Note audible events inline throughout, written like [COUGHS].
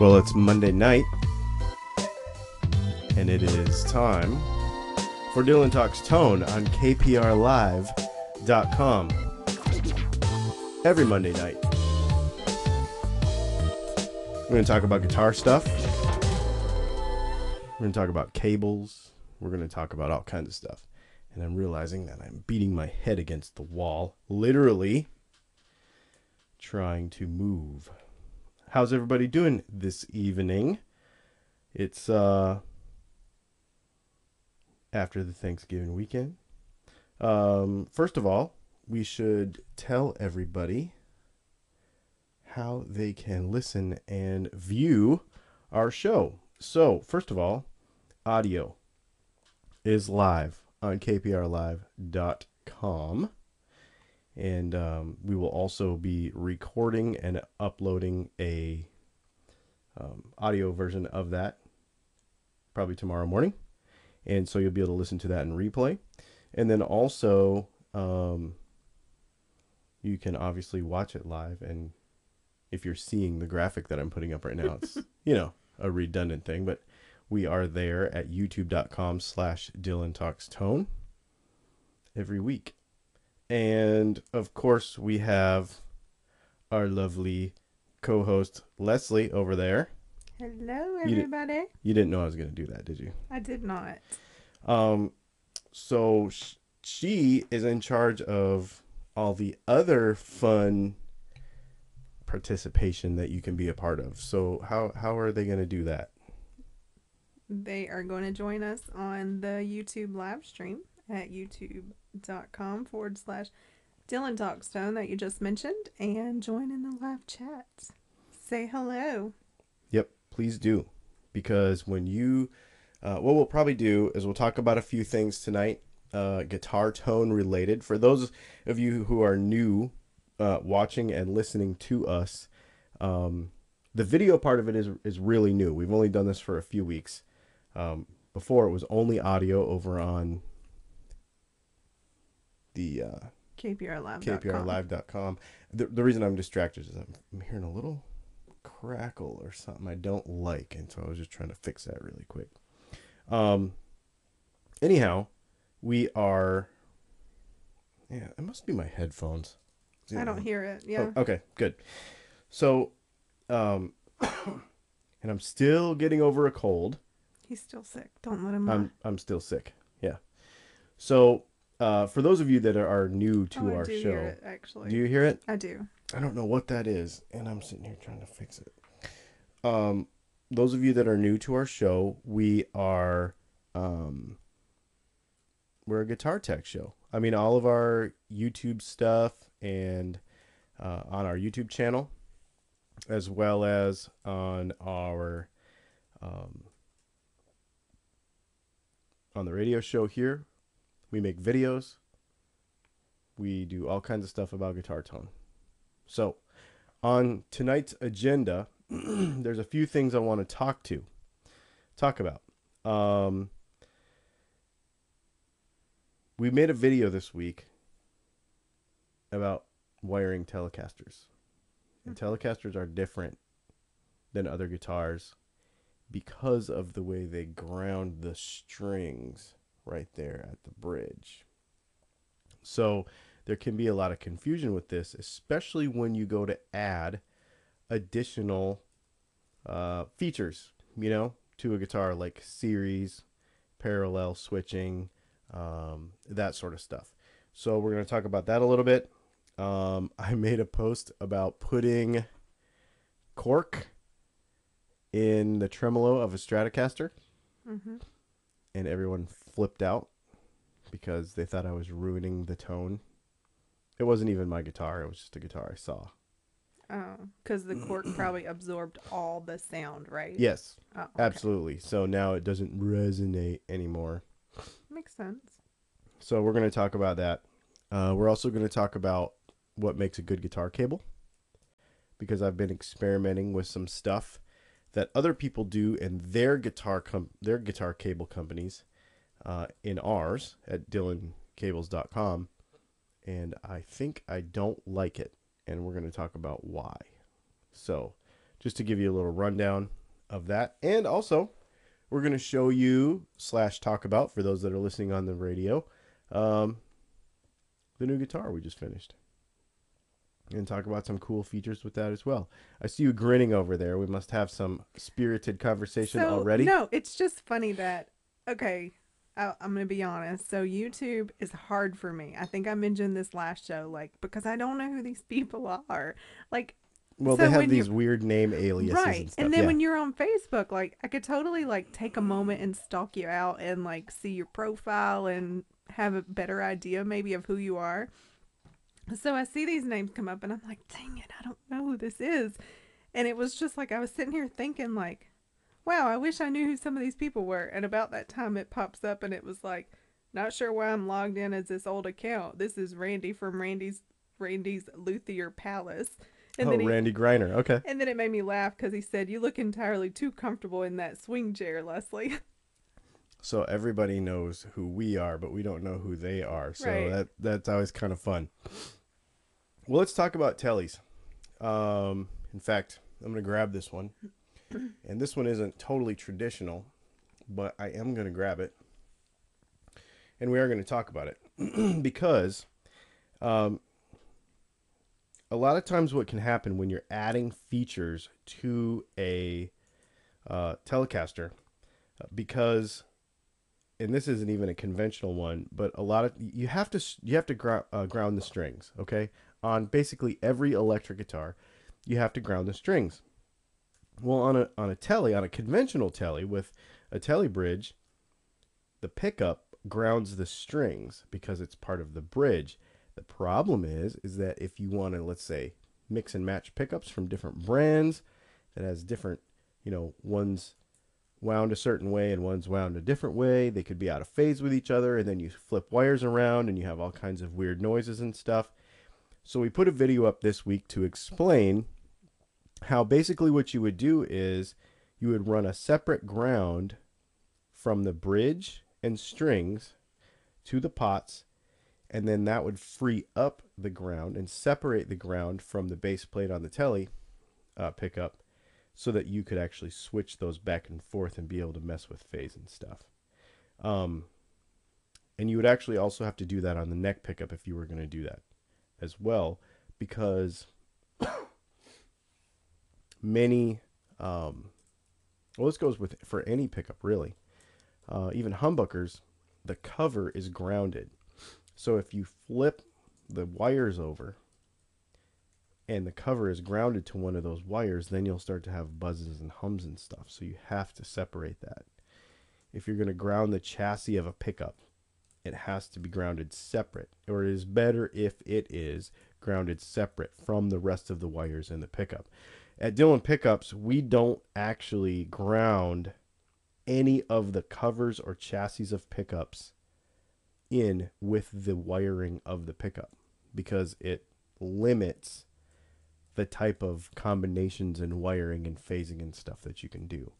Well, it's Monday night, and it is time for Dylan Talks Tone on KPRLive.com. Every Monday night. We're going to talk about guitar stuff. We're going to talk about cables. We're going to talk about all kinds of stuff. And I'm realizing that I'm beating my head against the wall, literally trying to move. How's everybody doing this evening? It's uh after the Thanksgiving weekend. Um, first of all, we should tell everybody how they can listen and view our show. So, first of all, audio is live on kprlive.com. And um, we will also be recording and uploading a um, audio version of that probably tomorrow morning. And so you'll be able to listen to that in replay. And then also, um, you can obviously watch it live. And if you're seeing the graphic that I'm putting up right now, it's, [LAUGHS] you know, a redundant thing, but we are there at youtube.com slash Dylan Talks Tone every week. And of course, we have our lovely co host Leslie over there. Hello, You did- everybody. You didn't know I was going to do that, did you? I did not. Um, so sh- she is in charge of all the other fun participation that you can be a part of. So how how are they going to do that? They are going to join us on the YouTube live stream at youtube.com forward slash Dylan Talks Tone that you just mentioned and join in the live chat. Say hello. Yep, please do. Because when you, uh, what we'll probably do is we'll talk about a few things tonight, uh, guitar tone related. For those of you who are new uh, watching and listening to us, um, the video part of it is, is really new. We've only done this for a few weeks. Um, before it was only audio over on the uh, KPRLive.com. kprlive.com. The, the reason I'm distracted is I'm, I'm hearing a little crackle or something I don't like, and so I was just trying to fix that really quick. Um. Anyhow, we are. Yeah, it must be my headphones. I don't hear it. Yeah. Oh, okay, good. So, um, [COUGHS] and I'm still getting over a cold. He's still sick. Don't let him I'm I'm still sick. Yeah. So, uh, for those of you that are, new to oh, our show, it, actually. do you hear it? I do. I don't know what that is, and I'm sitting here trying to fix it. Um, those of you that are new to our show, we are um, we're a guitar tech show. I mean, all of our YouTube stuff and uh, on our YouTube channel, as well as on our um, on the radio show here, we make videos. We do all kinds of stuff about guitar tone. So, on tonight's agenda, [CLEARS THROAT] there's a few things I want to talk to, talk about. Um, we made a video this week about wiring Telecasters. And Telecasters are different than other guitars because of the way they ground the strings right there at the bridge. So, there can be a lot of confusion with this, especially when you go to add additional uh, features, you know, to a guitar like series, parallel switching, um, that sort of stuff. So we're going to talk about that a little bit. Um, [LAUGHS] I made a post about putting cork in the tremolo of a Stratocaster, hmm and everyone flipped out because they thought I was ruining the tone. It wasn't even my guitar; it was just a guitar I saw. Oh, because the cork [CLEARS THROAT] probably absorbed all the sound, right? Yes, Oh, okay. absolutely. So now it doesn't resonate anymore. Makes sense. So we're going to talk about that. Uh, we're also going to talk about what makes a good guitar cable because I've been experimenting with some stuff that other people do in their guitar com- their guitar cable companies uh, in ours at dylancables.com and I think I don't like it and we're going to talk about why. So, just to give you a little rundown of that. And also, we're going to show you slash talk about for those that are listening on the radio um, the new guitar we just finished and talk about some cool features with that as well. I see you grinning over there. We must have some spirited conversation So, already. No, it's just funny that okay, I, I'm gonna be honest. So YouTube is hard for me. I think I mentioned this last show, like because I don't know who these [LAUGHS] people are. Like well, so they have these weird name aliases right, and stuff. and then yeah. when you're on Facebook, like I could totally like take a moment and stalk you out and like see your profile and have a better idea maybe of who you are. So I see these names come up and I'm like, dang it, I don't know who this is. And it was just like I was sitting here thinking like, wow, I wish I knew who some of these people were. And about that time it pops up and it was like, not sure why I'm logged in as this old account. This is Randy from Randy's Randy's Luthier Palace. And oh, then he, Randy Griner. Okay. and then it made me laugh because he said, "You look entirely too comfortable in that swing chair, Leslie." [LAUGHS] So everybody knows who we are, but we don't know who they are. So Right. that that's always kind of fun. Well, let's talk about tellies. Um, in fact, I'm going to grab this one. And this one isn't totally traditional, but I am going to grab it. And we are going to talk about it [CLEARS THROAT] because um, a lot of times what can happen when you're adding features to a uh, Telecaster, uh, because and this isn't even a conventional one, but a lot of you have to you have to uh, ground the strings. Okay, on basically every electric guitar, you have to ground the strings. Well, on a on a telly, on a conventional telly with a telly bridge, the pickup grounds the strings because it's part of the bridge. The problem is is that if you want to let's say mix and match pickups from different brands that has different, you know, ones wound a certain way and one's wound a different way. They could be out of phase with each other, and then you flip wires around and you have all kinds of weird noises and stuff. So we put a video up this week to explain how basically what you would do is you would run a separate ground from the bridge and strings to the pots, and then that would free up the ground and separate the ground from the base plate on the telly uh, pickup so that you could actually switch those back and forth and be able to mess with phase and stuff. Um, and you would actually also have to do that on the neck pickup if you were going to do that as well, because [COUGHS] many, um, well, this goes with for any pickup really. Uh, even humbuckers, the cover is grounded. So if you flip the wires over and the cover is grounded to one of those wires, then you'll start to have buzzes and hums and stuff. So you have to separate that. If you're going to ground the chassis of a pickup, it has to be grounded separate, or it is better if it is grounded separate from the rest of the wires in the pickup. At Dylan Pickups, we don't actually ground any of the covers or chassis of pickups in with the wiring of the pickup because it limits the type of combinations and wiring and phasing and stuff that you can do.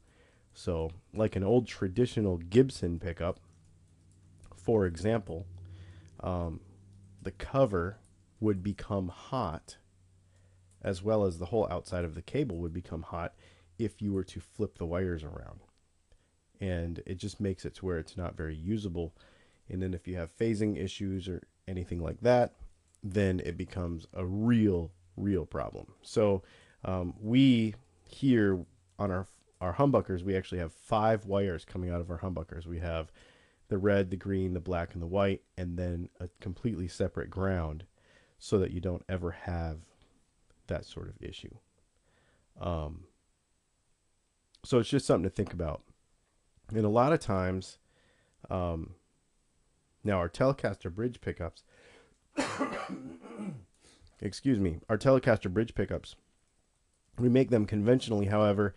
So, like an old traditional Gibson pickup, for example, um, the cover would become hot as well as the whole outside of the cable would become hot if you were to flip the wires around. And it just makes it to where it's not very usable. And then if you have phasing issues or anything like that, then it becomes a real, real problem. So um, we here on our our humbuckers, we actually have five wires coming out of our humbuckers. We have the red, the green, the black, and the white, and then a completely separate ground, so that you don't ever have that sort of issue. Um, so it's just something to think about. And a lot of times, um, now our Telecaster bridge pickups, [COUGHS] excuse me, our Telecaster bridge pickups, we make them conventionally. However,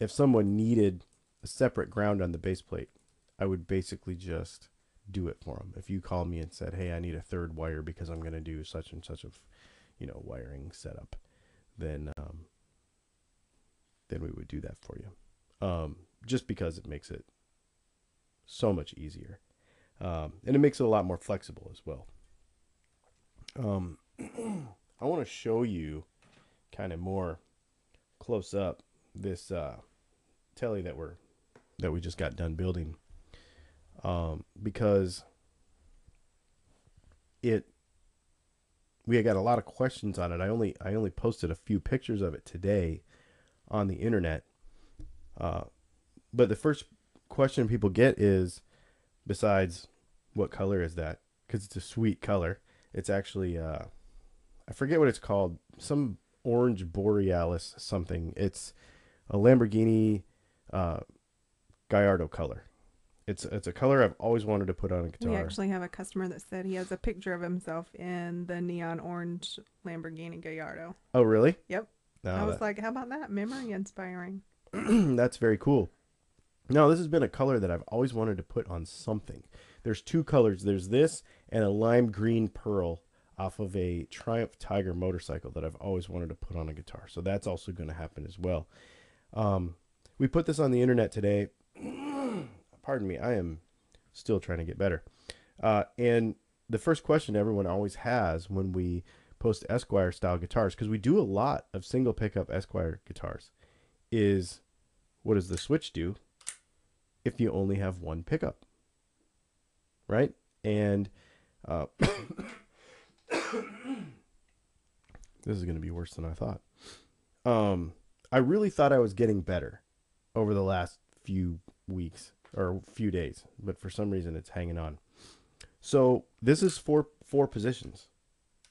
if someone needed a separate ground on the base plate, I would basically just do it for them. If you called me and said, "Hey, I need a third wire because I'm going to do such and such of, you know, wiring setup," then um, then we would do that for you. Um, just because it makes it so much easier, um, and it makes it a lot more flexible as well. Um, [CLEARS THROAT] I want to show you kind of more close up this uh, telly that we're that we just got done building, um, because it we got a lot of questions on it. I only I only posted a few pictures of it today on the internet. Uh, but the first question people get is, besides, what color is that? Because it's a sweet color. It's actually uh, I forget what it's called. Some orange borealis something. It's a Lamborghini uh, Gallardo color. It's it's a color I've always wanted to put on a guitar. We actually have a customer that said he has a picture of himself in the neon orange Lamborghini Gallardo. oh, really? Yep. No, I was that- like, how about that? Memory inspiring. [CLEARS THROAT] that's very cool. No, this has been a color that I've always wanted to put on something. There's two colors. There's this and a lime green pearl off of a Triumph Tiger motorcycle that I've always wanted to put on a guitar. So that's also going to happen as well. Um, we put this on the internet today. Pardon me, I am still trying to get better. Uh, and the first question everyone always has when we post Esquire style guitars, because we do a lot of single pickup Esquire guitars, is what does the switch do if you only have one pickup? Right? And uh, [COUGHS] this is going to be worse than I thought. Um, I really thought I was getting better over the last few weeks or a few days, but for some reason it's hanging on. So this is four four positions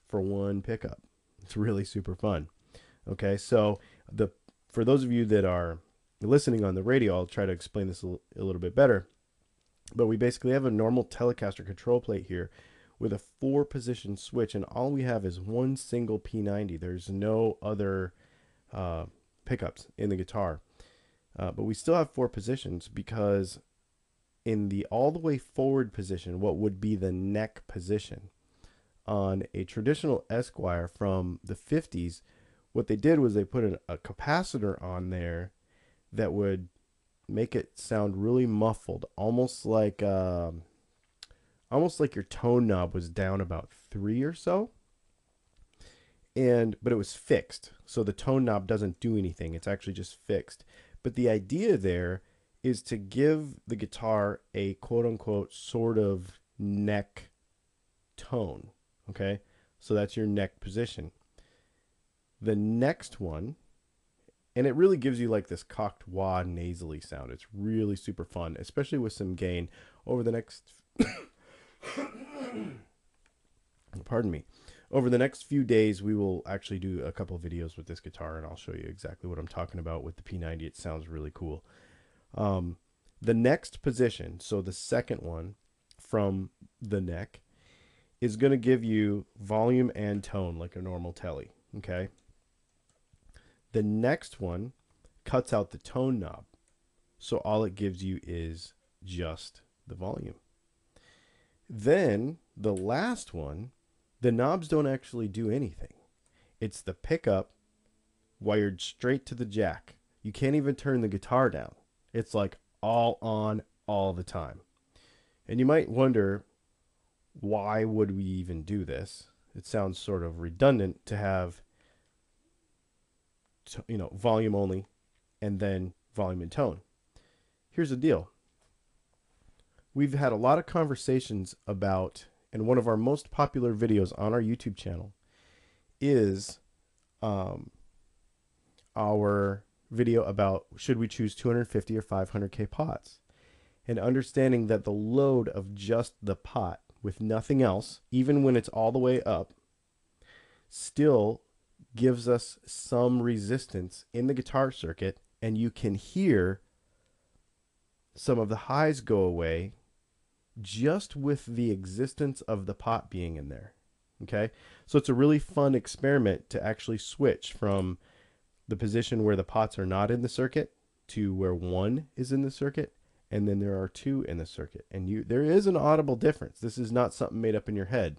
for one pickup. It's really super fun. Okay, so the for those of you that are listening on the radio, I'll try to explain this a, little bit better. But we basically have a normal Telecaster control plate here with a four position switch, and all we have is one single P90. There's no other uh, pickups in the guitar. Uh, but we still have four positions because in the all the way forward position, what would be the neck position on a traditional Esquire from the 50s, what they did was they put a capacitor on there that would make it sound really muffled, almost like um, almost like your tone knob was down about three or so. And but it was fixed, so the tone knob doesn't do anything. It's actually just fixed. But the idea there is to give the guitar a quote unquote sort of neck tone. Okay, so that's your neck position. The next one and it really gives you like this cocked wah nasally sound. It's really super fun, especially with some gain over the next. [COUGHS] Pardon me. Over the next few days, we will actually do a couple videos with this guitar, and I'll show you exactly what I'm talking about with the P90. It sounds really cool. Um, the next position, so the second one from the neck, is going to give you volume and tone like a normal telly. Okay. The next one cuts out the tone knob. So all it gives you is just the volume. Then the last one, the knobs don't actually do anything. It's the pickup wired straight to the jack. You can't even turn the guitar down. It's like all on all the time. And you might wonder why would we even do this? It sounds sort of redundant to have you know, volume only and then volume and tone. Here's the deal. We've had a lot of conversations about and one of our most popular videos on our YouTube channel is um, our video about should we choose 250 or 500k pots and understanding that the load of just the pot with nothing else even when it's all the way up still gives us some resistance in the guitar circuit and you can hear some of the highs go away just with the existence of the pot being in there. Okay? So it's a really fun experiment to actually switch from the position where the pots are not in the circuit to where one is in the circuit and then there are two in the circuit. And you there is an audible difference. This is not something made up in your head.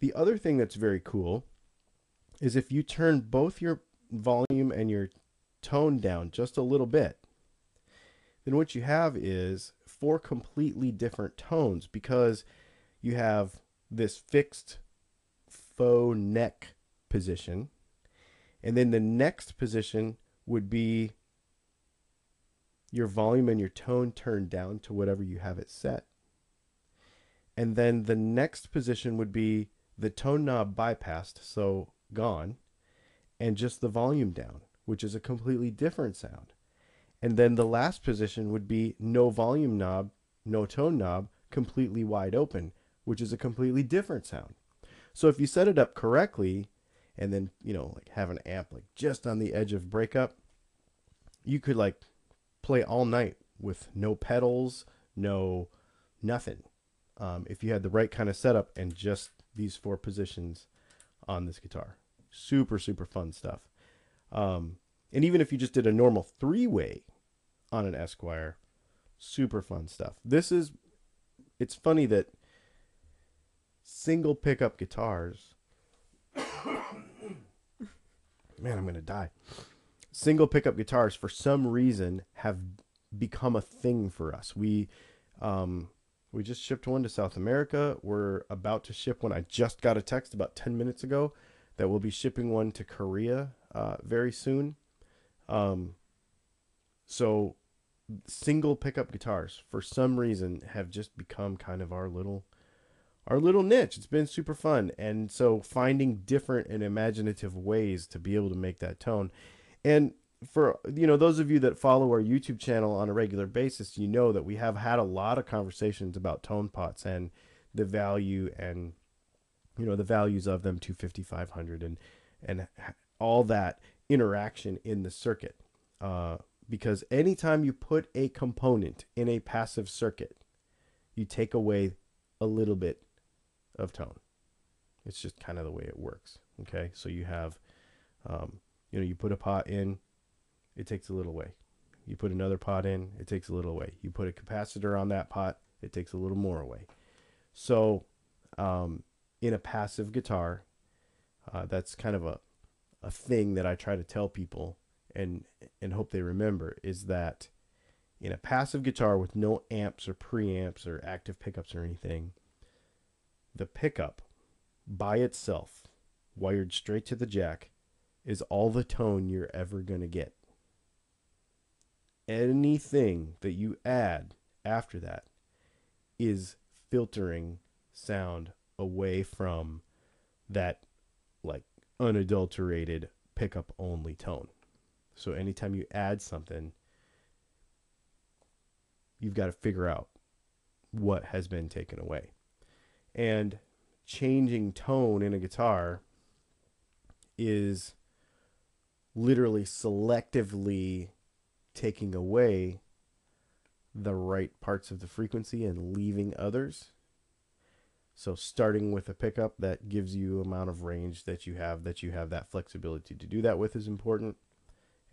The other thing that's very cool is if you turn both your volume and your tone down just a little bit, then what you have is four completely different tones because you have this fixed faux neck position, and then the next position would be your volume and your tone turned down to whatever you have it set. And then the next position would be the tone knob bypassed, so gone, and just the volume down, which is a completely different sound. And then the last position would be no volume knob, no tone knob, completely wide open, which is a completely different sound. So if you set it up correctly and then, you know, like have an amp like just on the edge of breakup, you could like play all night with no pedals, no nothing. Um, if you had the right kind of setup and just these four positions on this guitar, super super fun stuff. Um, and even if you just did a normal three way on an Esquire, super fun stuff. This is, it's funny that single pickup guitars. Man, I'm gonna die single pickup guitars for some reason have become a thing for us. We um, we just shipped one to South America. We're about to ship one. I just got a text about 10 minutes ago that we'll be shipping one to Korea uh, very soon. Um, so single pickup guitars for some reason have just become kind of our little our little niche. It's been super fun. And so finding different and imaginative ways to be able to make that tone and for you know those of you that follow our YouTube channel on a regular basis, you know that we have had a lot of conversations about tone pots and the value and you know the values of them 250 500 and and all that interaction in the circuit uh, because anytime you put a component in a passive circuit you take away a little bit of tone it's just kind of the way it works okay so you have um, you know, you put a pot in, it takes a little away. You put another pot in, it takes a little away. You put a capacitor on that pot, it takes a little more away. So, um, in a passive guitar, uh, that's kind of a, a thing that I try to tell people and and hope they remember is that in a passive guitar with no amps or preamps or active pickups or anything, the pickup by itself, wired straight to the jack, is all the tone you're ever going to get. Anything that you add after that is filtering sound away from that like unadulterated pickup only tone. So anytime you add something, you've got to figure out what has been taken away. And changing tone in a guitar is literally selectively taking away the right parts of the frequency and leaving others. So starting with a pickup that gives you amount of range that you have that you have that flexibility to do that with is important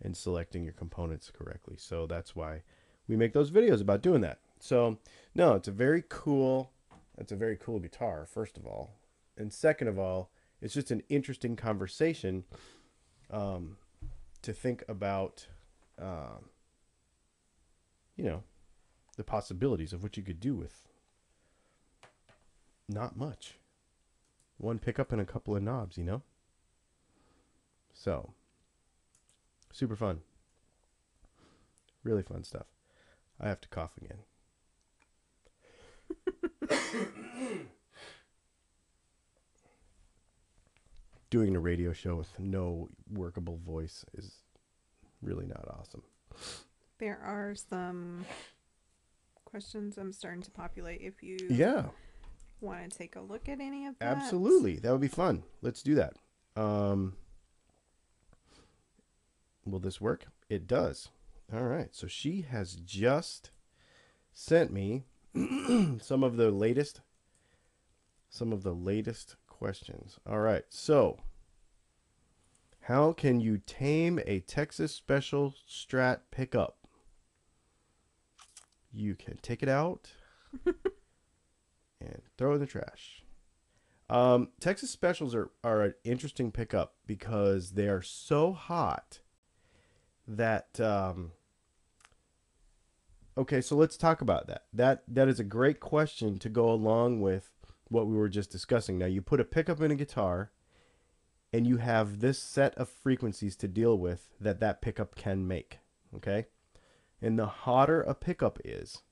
and selecting your components correctly. So that's why we make those videos about doing that. So no, it's a very cool it's a very cool guitar first of all. And second of all, it's just an interesting conversation um, to think about, uh, you know, the possibilities of what you could do with not much. One pickup and a couple of knobs, you know? So, super fun. Really fun stuff. I have to cough again. [COUGHS] doing a radio show with no workable voice is really not awesome. There are some questions I'm starting to populate if you yeah want to take a look at any of that. Absolutely. That would be fun. Let's do that. Um, will this work? It does. All right. So she has just sent me [CLEARS THROAT] some of the latest some of the latest questions. All right. So, how can you tame a Texas Special Strat pickup? You can take it out [LAUGHS] and throw it in the trash. Um, Texas Specials are, are an interesting pickup because they are so hot that. Um, okay, so let's talk about that. That that is a great question to go along with what we were just discussing. Now, you put a pickup in a guitar, and you have this set of frequencies to deal with that that pickup can make. Okay, and the hotter a pickup is,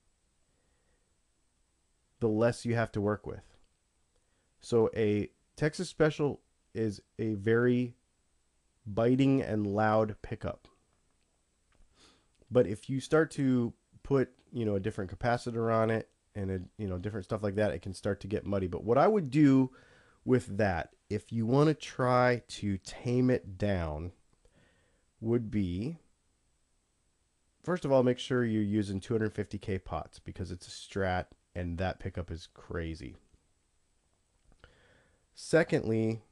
the less you have to work with. So a Texas Special is a very biting and loud pickup. But if you start to put, you know, a different capacitor on it and a, you know, different stuff like that, it can start to get muddy. But what I would do with that, if you want to try to tame it down, would be first of all, make sure you're using 250k pots because it's a strat and that pickup is crazy. Secondly,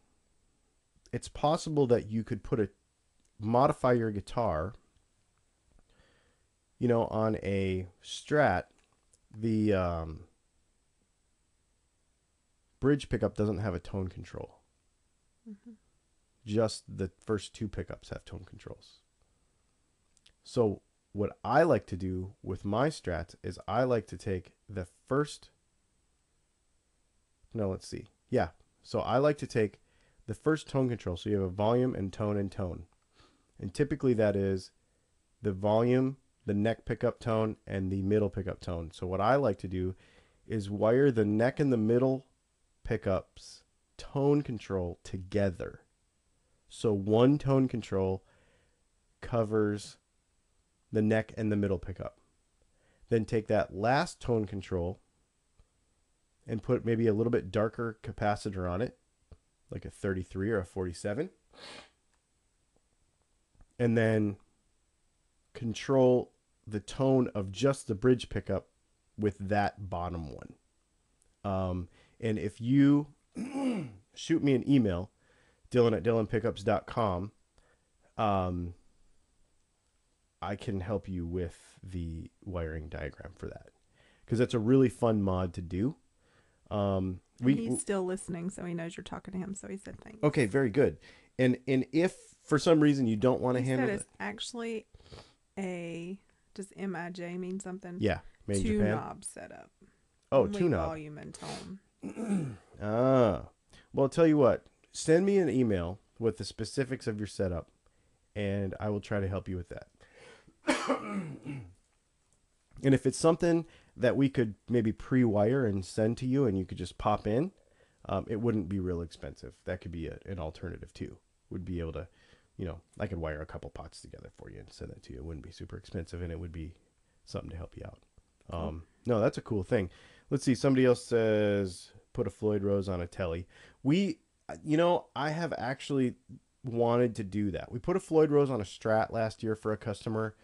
it's possible that you could put a modify your guitar you know on a strat the um, bridge pickup doesn't have a tone control Mm-hmm. just the first two pickups have tone controls so what i like to do with my strats is i like to take the first no let's see yeah so i like to take the first tone control. So you have a volume and tone and tone. And typically that is the volume, the neck pickup tone, and the middle pickup tone. So what I like to do is wire the neck and the middle pickups tone control together. So one tone control covers the neck and the middle pickup. Then take that last tone control and put maybe a little bit darker capacitor on it like a 33 or a 47 and then control the tone of just the bridge pickup with that bottom one um, and if you [CLEARS THROAT] shoot me an email dylan at dylanpickups.com um, i can help you with the wiring diagram for that because that's a really fun mod to do um, We, he's still listening, so he knows you're talking to him. So he said thanks. Okay, very good. And and if for some reason you don't want to handle it, it's actually a does Mij mean something? yeah, made two Japan. knob setup. Oh, Only two knob. volume and tone. [CLEARS THROAT] Ah, well, I'll tell you what. Send me an email with the specifics of your setup, and I will try to help you with that. [CLEARS THROAT] and if it's something that we could maybe pre-wire and send to you, and you could just pop in, um, it wouldn't be real expensive. That could be a, an alternative too. Would be able to, you know, I could wire a couple pots together for you and send that to you. It wouldn't be super expensive, and it would be something to help you out. Um, no, that's a cool thing. Let's see. Somebody else says put a Floyd Rose on a telly. We, you know, I have actually wanted to do that. We put a Floyd Rose on a Strat last year for a customer.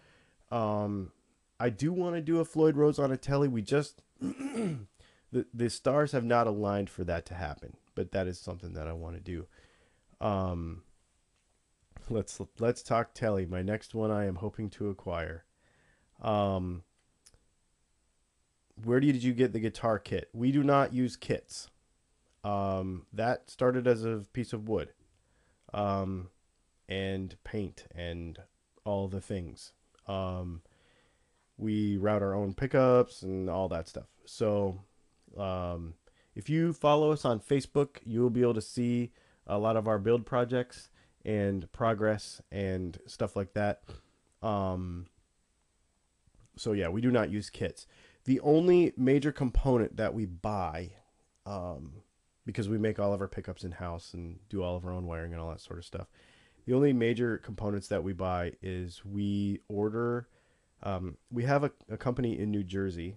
Um, I do want to do a Floyd Rose on a telly. We just [CLEARS THROAT] the the stars have not aligned for that to happen, but that is something that I want to do. Um, let's let's talk telly. My next one I am hoping to acquire. Um, where did you get the guitar kit? We do not use kits. Um, that started as a piece of wood, um, and paint and all the things. Um, we route our own pickups and all that stuff. So, um, if you follow us on Facebook, you will be able to see a lot of our build projects and progress and stuff like that. Um, so yeah, we do not use kits. The only major component that we buy, um, because we make all of our pickups in house and do all of our own wiring and all that sort of stuff. The only major components that we buy is we order. Um, we have a, a company in New Jersey,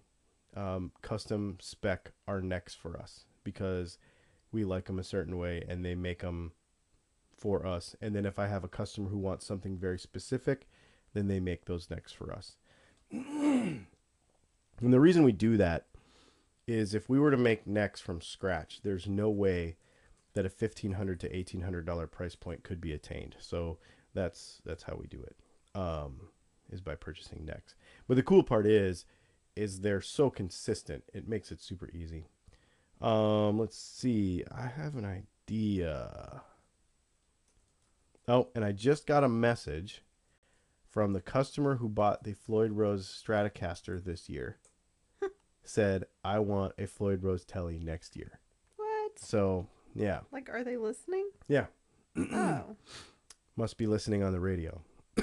um, custom spec our necks for us because we like them a certain way and they make them for us. And then if I have a customer who wants something very specific, then they make those necks for us. [CLEARS THROAT] and the reason we do that is if we were to make necks from scratch, there's no way that a 1,500 to eighteen hundred dollar price point could be attained. So that's that's how we do it. Um, is by purchasing necks. But the cool part is, is they're so consistent. It makes it super easy. Um, let's see. I have an idea. Oh, and I just got a message from the customer who bought the Floyd Rose Stratocaster this year. said, I want a Floyd Rose Telly next year. What? So, yeah. Like, are they listening? Yeah. oh, [COUGHS] Must be listening on the radio. [COUGHS]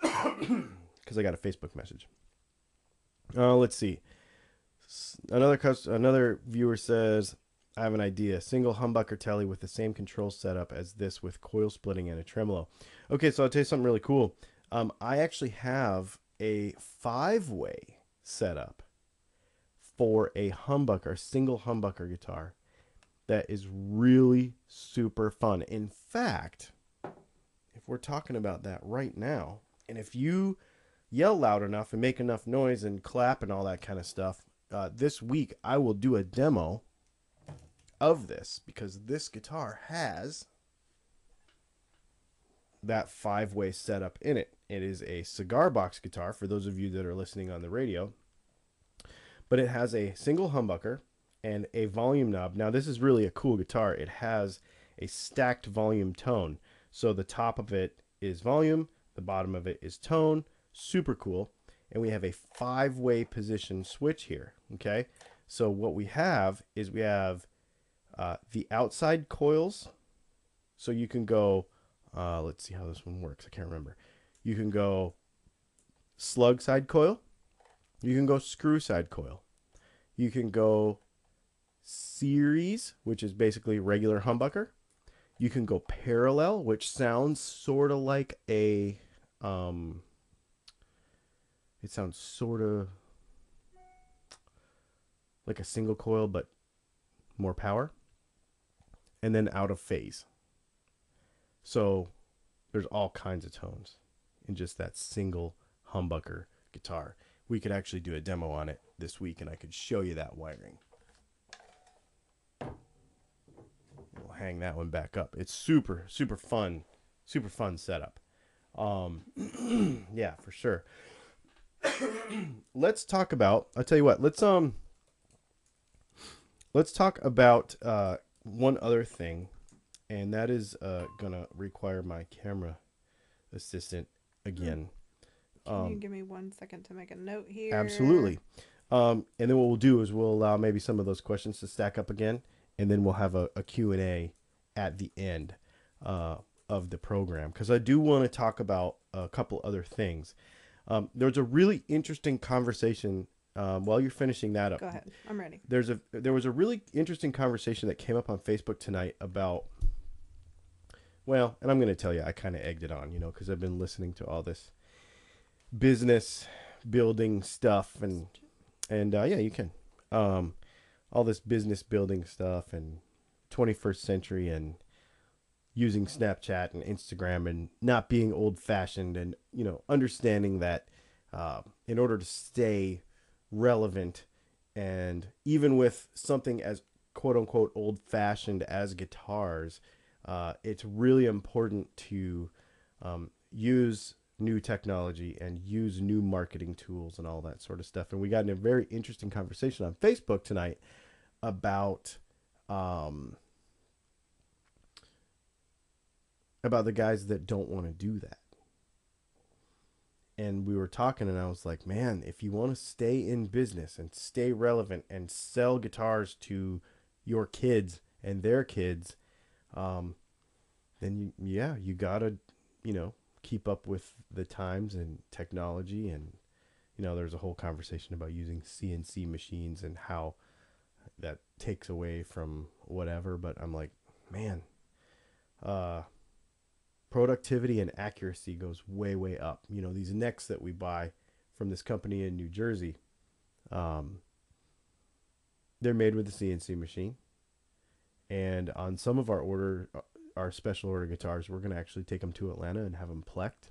Because I got a Facebook message. Uh, let's see. Another cus- another viewer says, "I have an idea: single humbucker telly with the same control setup as this, with coil splitting and a tremolo." Okay, so I'll tell you something really cool. Um, I actually have a five-way setup for a humbucker, single humbucker guitar, that is really super fun. In fact, if we're talking about that right now, and if you yell loud enough and make enough noise and clap and all that kind of stuff, uh, this week I will do a demo of this because this guitar has that five way setup in it. It is a cigar box guitar for those of you that are listening on the radio, but it has a single humbucker and a volume knob. Now, this is really a cool guitar. It has a stacked volume tone. So the top of it is volume, the bottom of it is tone. Super cool. And we have a five way position switch here. Okay. So what we have is we have uh, the outside coils. So you can go, uh, let's see how this one works. I can't remember. You can go slug side coil. You can go screw side coil. You can go series, which is basically regular humbucker. You can go parallel, which sounds sort of like a um it sounds sort of like a single coil but more power. And then out of phase. So there's all kinds of tones in just that single humbucker guitar. We could actually do a demo on it this week and I could show you that wiring. We'll hang that one back up. It's super, super fun, super fun setup. Um, [CLEARS THROAT] yeah, for sure. [COUGHS] let's talk about. I'll tell you what. Let's um. Let's talk about uh, one other thing, and that is uh, gonna require my camera assistant again. can you give me one second to make a note here? Absolutely. Um, and then what we'll do is we'll allow maybe some of those questions to stack up again, and then we'll have a, a Q&A at the end uh, of the program because I do want to talk about a couple other things. Um, there's a really interesting conversation um, while you're finishing that up. Go ahead. I'm ready. There's a there was a really interesting conversation that came up on Facebook tonight about well, and I'm going to tell you I kind of egged it on, you know, cuz I've been listening to all this business building stuff and and uh, yeah, you can. Um all this business building stuff and 21st century and using Snapchat and Instagram and not being old fashioned and you know understanding that uh, in order to stay relevant and even with something as quote unquote old fashioned as guitars, uh, it's really important to um, use new technology and use new marketing tools and all that sort of stuff. And we got in a very interesting conversation on Facebook tonight about um, about the guys that don't want to do that. And we were talking, and I was like, man, if you want to stay in business and stay relevant and sell guitars to your kids and their kids, um, then you, yeah, you gotta, you know, keep up with the times and technology. And, you know, there's a whole conversation about using CNC machines and how that takes away from whatever. But I'm like, man, uh, productivity and accuracy goes way way up. You know these necks that we buy from this company in new jersey um, they're made with a cnc machine. And on some of our order our special order guitars we're going to actually take them to atlanta and have them plecked.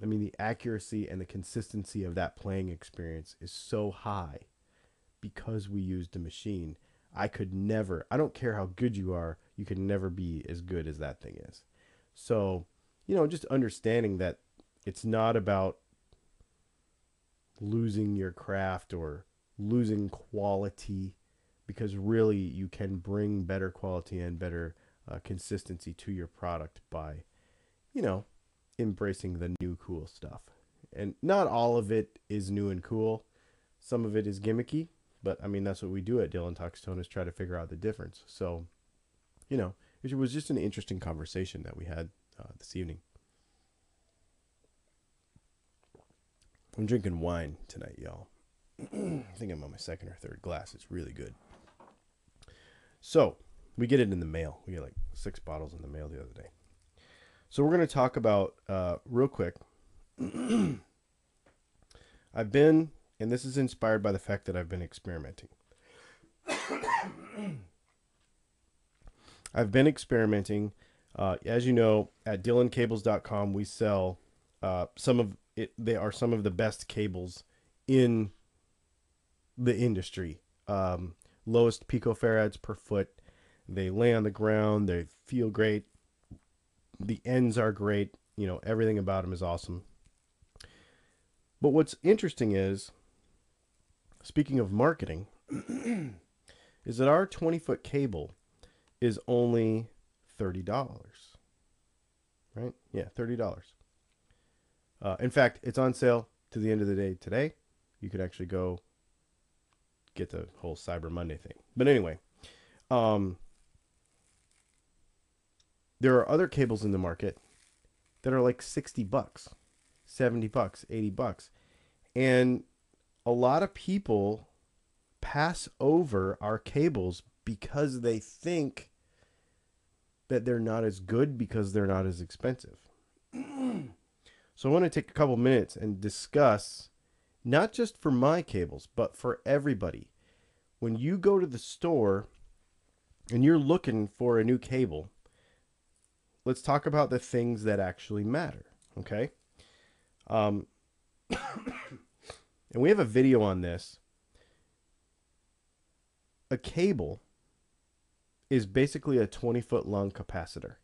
I mean the accuracy and the consistency of that playing experience is so high because we used a machine. I could never i don't care how good you are you could never be as good as that thing is so, you know, just understanding that it's not about losing your craft or losing quality because really you can bring better quality and better uh, consistency to your product by, you know, embracing the new cool stuff. And not all of it is new and cool. Some of it is gimmicky, but I mean that's what we do at Dylan Talks Tone is try to figure out the difference. So, you know, It was just an interesting conversation that we had uh, this evening. I'm drinking wine tonight, y'all. [CLEARS THROAT] I think I'm on my second or third glass. It's really good. So, we get it in the mail. We get like six bottles in the mail the other day. So, we're going to talk about, uh, real quick. [CLEARS THROAT] I've been, and this is inspired by the fact that I've been experimenting. I've been experimenting. Uh, as you know, at DylanCables.com, we sell uh, some of it. They are some of the best cables in the industry. Um, lowest picofarads per foot. They lay on the ground. They feel great. The ends are great. You know, everything about them is awesome. But what's interesting is, speaking of marketing, [CLEARS THROAT] is that our 20 foot cable is only $30. Right? Yeah, $30. Uh, in fact, it's on sale to the end of the day today. You could actually go get the whole Cyber Monday thing. But anyway, um, there are other cables in the market that are like 60 bucks, 70 bucks, 80 bucks. And a lot of people pass over our cables because they think that they're not as good because they're not as expensive. so I want to take a couple minutes and discuss not just for my cables, but for everybody. When you go to the store and you're looking for a new cable, let's talk about the things that actually matter, okay? Um, [COUGHS] and we have a video on this. A cable is basically a 20 foot long capacitor.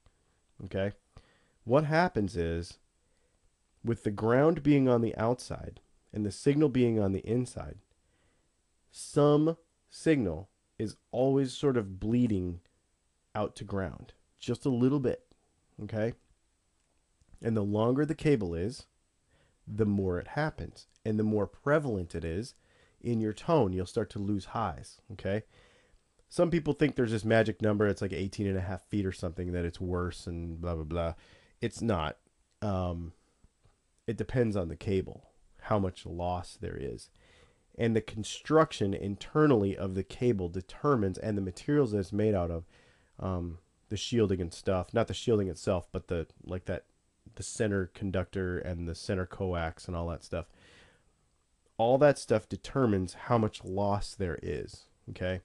Okay? What happens is, with the ground being on the outside and the signal being on the inside, some signal is always sort of bleeding out to ground, just a little bit. Okay? And the longer the cable is, the more it happens. And the more prevalent it is in your tone, you'll start to lose highs. Okay? Some people think there's this magic number it's like 18 and a half feet or something that it's worse and blah blah blah. It's not. Um, it depends on the cable how much loss there is. And the construction internally of the cable determines and the materials that it's made out of um, the shielding and stuff not the shielding itself but the like that the center conductor and the center coax and all that stuff. All that stuff determines how much loss there is okay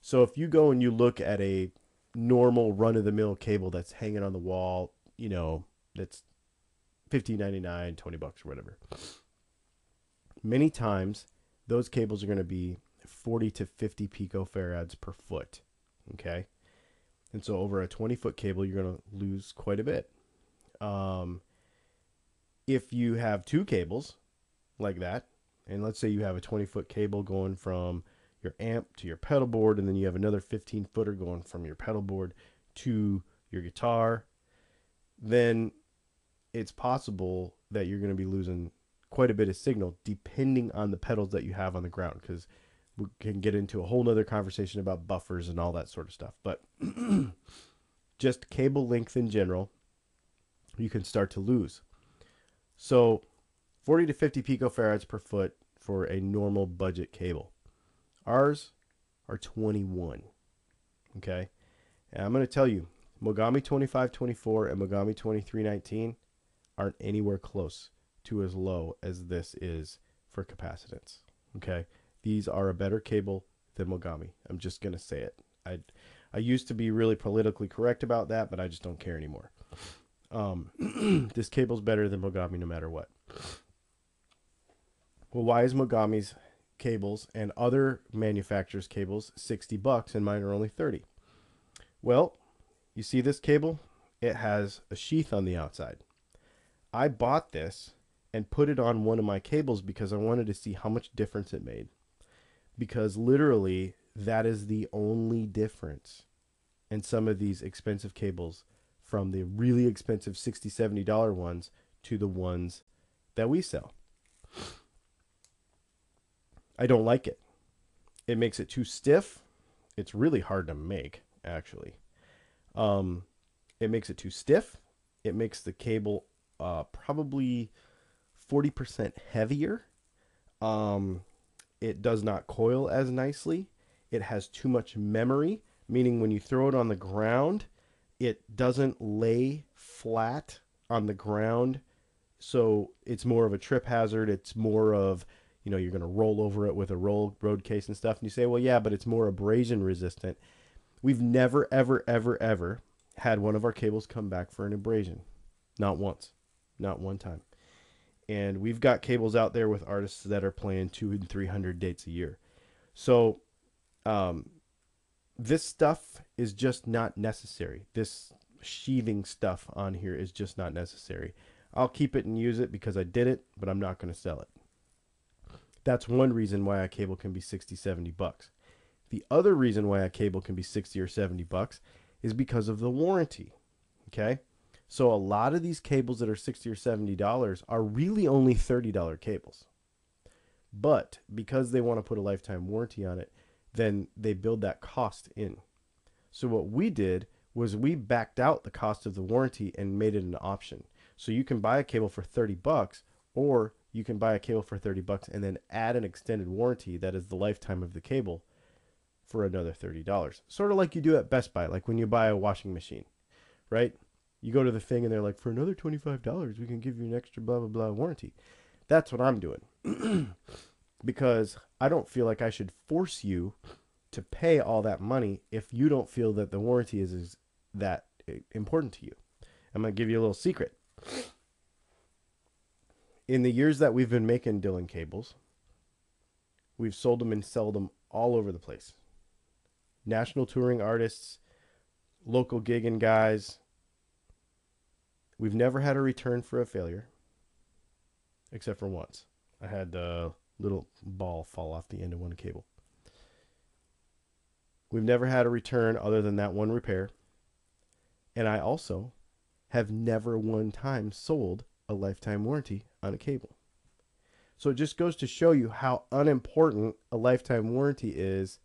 so if you go and you look at a normal run of the mill cable that's hanging on the wall, you know, that's 15.99, 20 bucks or whatever. Many times those cables are going to be 40 to 50 picofarads per foot, okay? And so over a 20 foot cable you're going to lose quite a bit. Um, if you have two cables like that, and let's say you have a 20 foot cable going from your amp to your pedal board, and then you have another 15 footer going from your pedal board to your guitar, then it's possible that you're going to be losing quite a bit of signal depending on the pedals that you have on the ground because we can get into a whole nother conversation about buffers and all that sort of stuff but [CLEARS THROAT] just cable length in general you can start to lose. So 40 to 50 picofarads per foot for a normal budget cable Ours are 21. Okay. And I'm going to tell you, Mogami 2524 and Mogami 2319 aren't anywhere close to as low as this is for capacitance. Okay. These are a better cable than Mogami. I'm just going to say it. I, I used to be really politically correct about that, but I just don't care anymore. Um, [CLEARS THROAT] this cable's better than Mogami no matter what. Well, why is Mogami's cables and other manufacturers' cables 60 bucks and mine are only 30. Well, you see this cable? It has a sheath on the outside. I bought this and put it on one of my cables because I wanted to see how much difference it made. Because literally, that is the only difference in some of these expensive cables from the really expensive $60, $70 ones to the ones that we sell. I don't like it. It makes it too stiff. It's really hard to make, actually. Um, it makes it too stiff. It makes the cable uh, probably 40% heavier. Um, it does not coil as nicely. It has too much memory, meaning when you throw it on the ground, it doesn't lay flat on the ground. So it's more of a trip hazard. It's more of, you know, you're going to roll over it with a roll road case and stuff. And you say, well, yeah, but it's more abrasion resistant. We've never, ever, ever, ever had one of our cables come back for an abrasion. Not once. Not one time. And we've got cables out there with artists that are playing two and 300 dates a year. So, um, this stuff is just not necessary. This sheathing stuff on here is just not necessary. I'll keep it and use it because I did it, but I'm not going to sell it. That's one reason why a cable can be 60, 70 bucks. The other reason why a cable can be 60 or 70 bucks is because of the warranty. Okay? So a lot of these cables that are 60 or 70 dollars are really only $30 cables. But because they want to put a lifetime warranty on it, then they build that cost in. So what we did was we backed out the cost of the warranty and made it an option. So you can buy a cable for 30 bucks or you can buy a cable for 30 bucks and then add an extended warranty that is the lifetime of the cable for another $30. Sort of like you do at Best Buy, like when you buy a washing machine, right? You go to the thing and they're like, for another $25, we can give you an extra blah, blah, blah warranty. That's what I'm doing. [CLEARS THROAT] because I don't feel like I should force you to pay all that money if you don't feel that the warranty is, is that important to you. I'm going to give you a little secret. In the years that we've been making Dylan cables, we've sold them and sold them all over the place national touring artists, local gigging guys. We've never had a return for a failure, except for once. I had a little ball fall off the end of one cable. We've never had a return other than that one repair. And I also have never one time sold a lifetime warranty on a cable. So it just goes to show you how unimportant a lifetime warranty is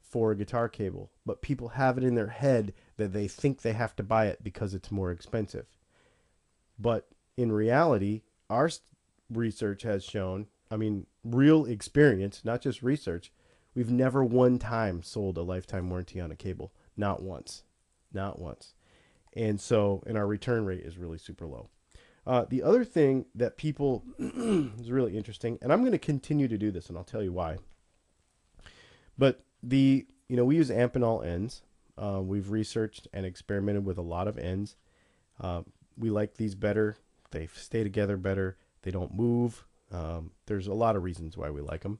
for a guitar cable, but people have it in their head that they think they have to buy it because it's more expensive. But in reality, our research has shown, I mean, real experience, not just research, we've never one time sold a lifetime warranty on a cable. Not once. Not once. And so, and our return rate is really super low. Uh, the other thing that people [CLEARS THROAT] is really interesting, and I'm going to continue to do this, and I'll tell you why. But the you know we use Amphenol ends. Uh, we've researched and experimented with a lot of ends. Uh, we like these better. They stay together better. They don't move. Um, there's a lot of reasons why we like them.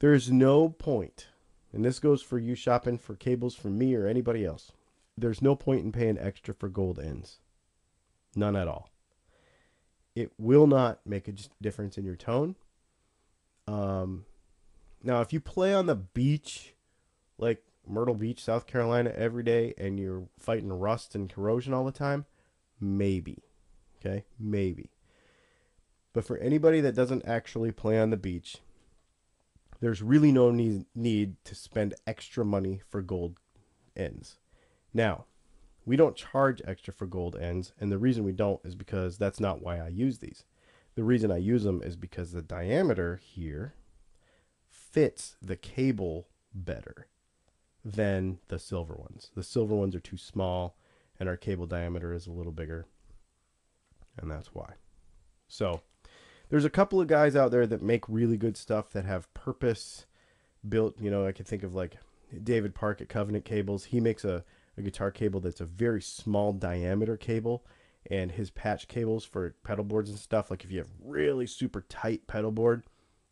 There's no point, and this goes for you shopping for cables from me or anybody else. There's no point in paying extra for gold ends. None at all. It will not make a difference in your tone. Um, now, if you play on the beach, like Myrtle Beach, South Carolina, every day, and you're fighting rust and corrosion all the time, maybe. Okay, maybe. But for anybody that doesn't actually play on the beach, there's really no need, need to spend extra money for gold ends. Now, we don't charge extra for gold ends, and the reason we don't is because that's not why I use these. The reason I use them is because the diameter here fits the cable better than the silver ones. The silver ones are too small, and our cable diameter is a little bigger, and that's why. So, there's a couple of guys out there that make really good stuff that have purpose built. You know, I can think of like David Park at Covenant Cables. He makes a, a guitar cable that's a very small diameter cable, and his patch cables for pedal boards and stuff. Like if you have really super tight pedal board,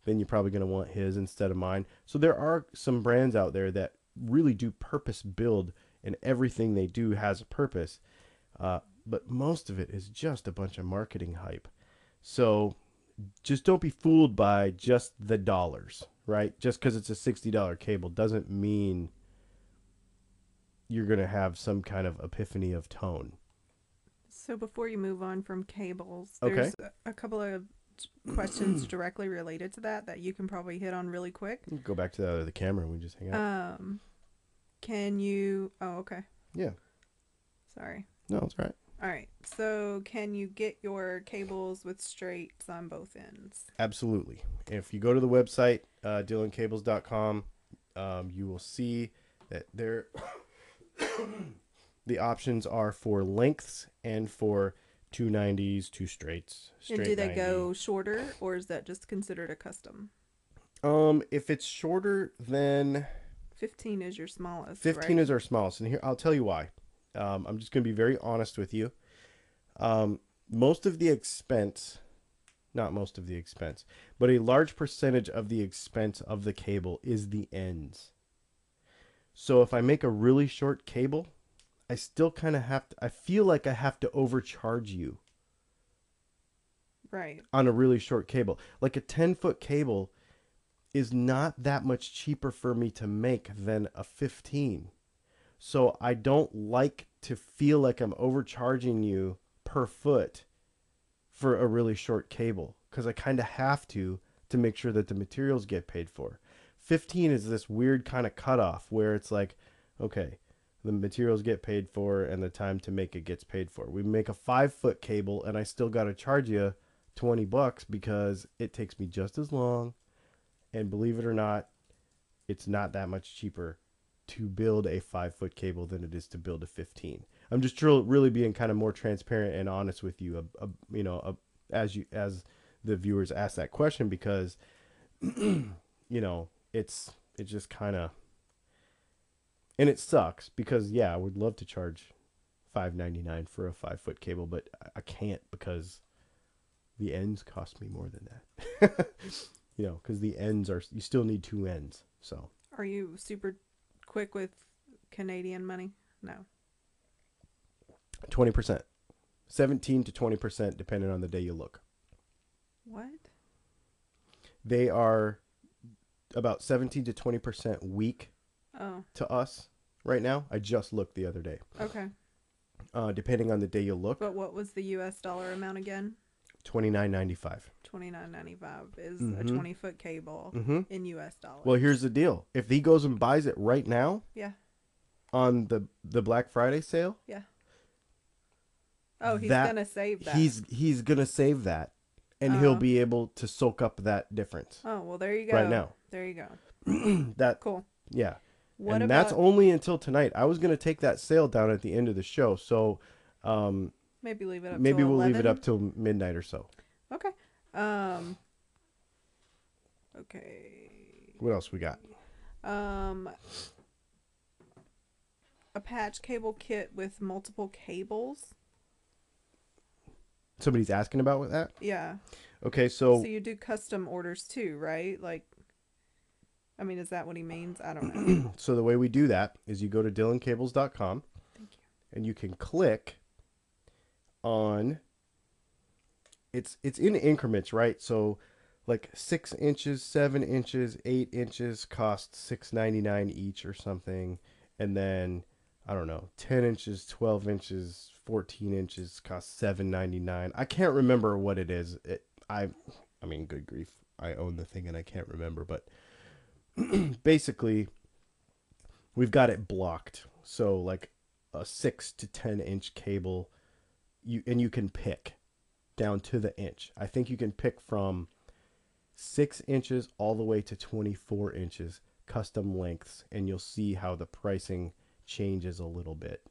then you're probably going to want his instead of mine. So there are some brands out there that really do purpose build, and everything they do has a purpose. Uh, but most of it is just a bunch of marketing hype. So just don't be fooled by just the dollars, right? Just because it's a $60 cable doesn't mean you're going to have some kind of epiphany of tone. So before you move on from cables, there's okay. a couple of questions [CLEARS THROAT] directly related to that that you can probably hit on really quick. Go back to the, the camera and we just hang out. Um, can you? Oh, okay. Yeah. Sorry. No, that's right. All right. So, can you get your cables with straights on both ends? Absolutely. If you go to the website, uh, DylanCables.com, um, you will see that there [COUGHS] the options are for lengths and for 290s, two straights. and do they 90. go shorter, or is that just considered a custom? Um, if it's shorter than 15 is your smallest. 15 right? is our smallest, and here I'll tell you why. Um, I'm just going to be very honest with you. Um, most of the expense, not most of the expense, but a large percentage of the expense of the cable is the ends. So if I make a really short cable, I still kind of have to, I feel like I have to overcharge you Right. on a really short cable. Like a 10 foot cable is not that much cheaper for me to make than a 15. So I don't like to feel like I'm overcharging you per foot for a really short cable because I kind of have to to make sure that the materials get paid for. 15 is this weird kind of cutoff where it's like, okay, the materials get paid for and the time to make it gets paid for. We make a five foot cable and I still got to charge you 20 bucks because it takes me just as long. And believe it or not, it's not that much cheaper to build a five foot cable than it is to build a 15. I'm just really being kind of more transparent and honest with you, uh, uh, you know, uh, as you as the viewers ask that question because, [CLEARS THROAT] you know, it's it's just kind of, and it sucks because yeah, I would love to charge five ninety nine for a five foot cable, but I- I can't because the ends cost me more than that. [LAUGHS] you know, because the ends are you still need two ends. So Are you super quick with Canadian money? No. twenty percent, seventeen to twenty percent, depending on the day you look. What? They are about seventeen to twenty percent weak Oh, to us right now. I just looked the other day. okay. Uh, depending on the day you look, But what was the U.S. dollar amount again? twenty nine ninety five. Twenty nine ninety five is a Mhm. twenty foot cable Mm-hmm. in U.S. dollars. Well, here's the deal: if he goes and buys it right now yeah. on the the Black Friday sale, yeah. Oh, he's that- gonna save that. he's he's gonna save that, and he'll Uh-huh. be able to soak up that difference Oh well, there you go. right now. There you go. [CLEARS THROAT] that Cool. yeah, What and about that's only until tonight. I was gonna take that sale down at the end of the show, so um, maybe leave it up? maybe we'll leave it up till midnight or so. Okay. Um. Okay. What else we got? Um. A patch cable kit with multiple cables. Somebody's asking about with that. Yeah. Okay, So, so you do custom orders too, right? Like. I mean, is that what he means? I don't know. [CLEARS THROAT] so the way we do that is you go to dylancables.com Thank you. and you can click on it's it's in increments right so like six inches seven inches eight inches cost six ninety nine each or something and then i don't know 10 inches 12 inches 14 inches cost seven ninety nine i can't remember what it is it, i i mean good grief i own the thing and i can't remember but [CLEARS THROAT] basically we've got it blocked. So like a six to ten inch cable you and you can pick down to the inch. I think you can pick from six inches all the way to 24 inches custom lengths and you'll see how the pricing changes a little bit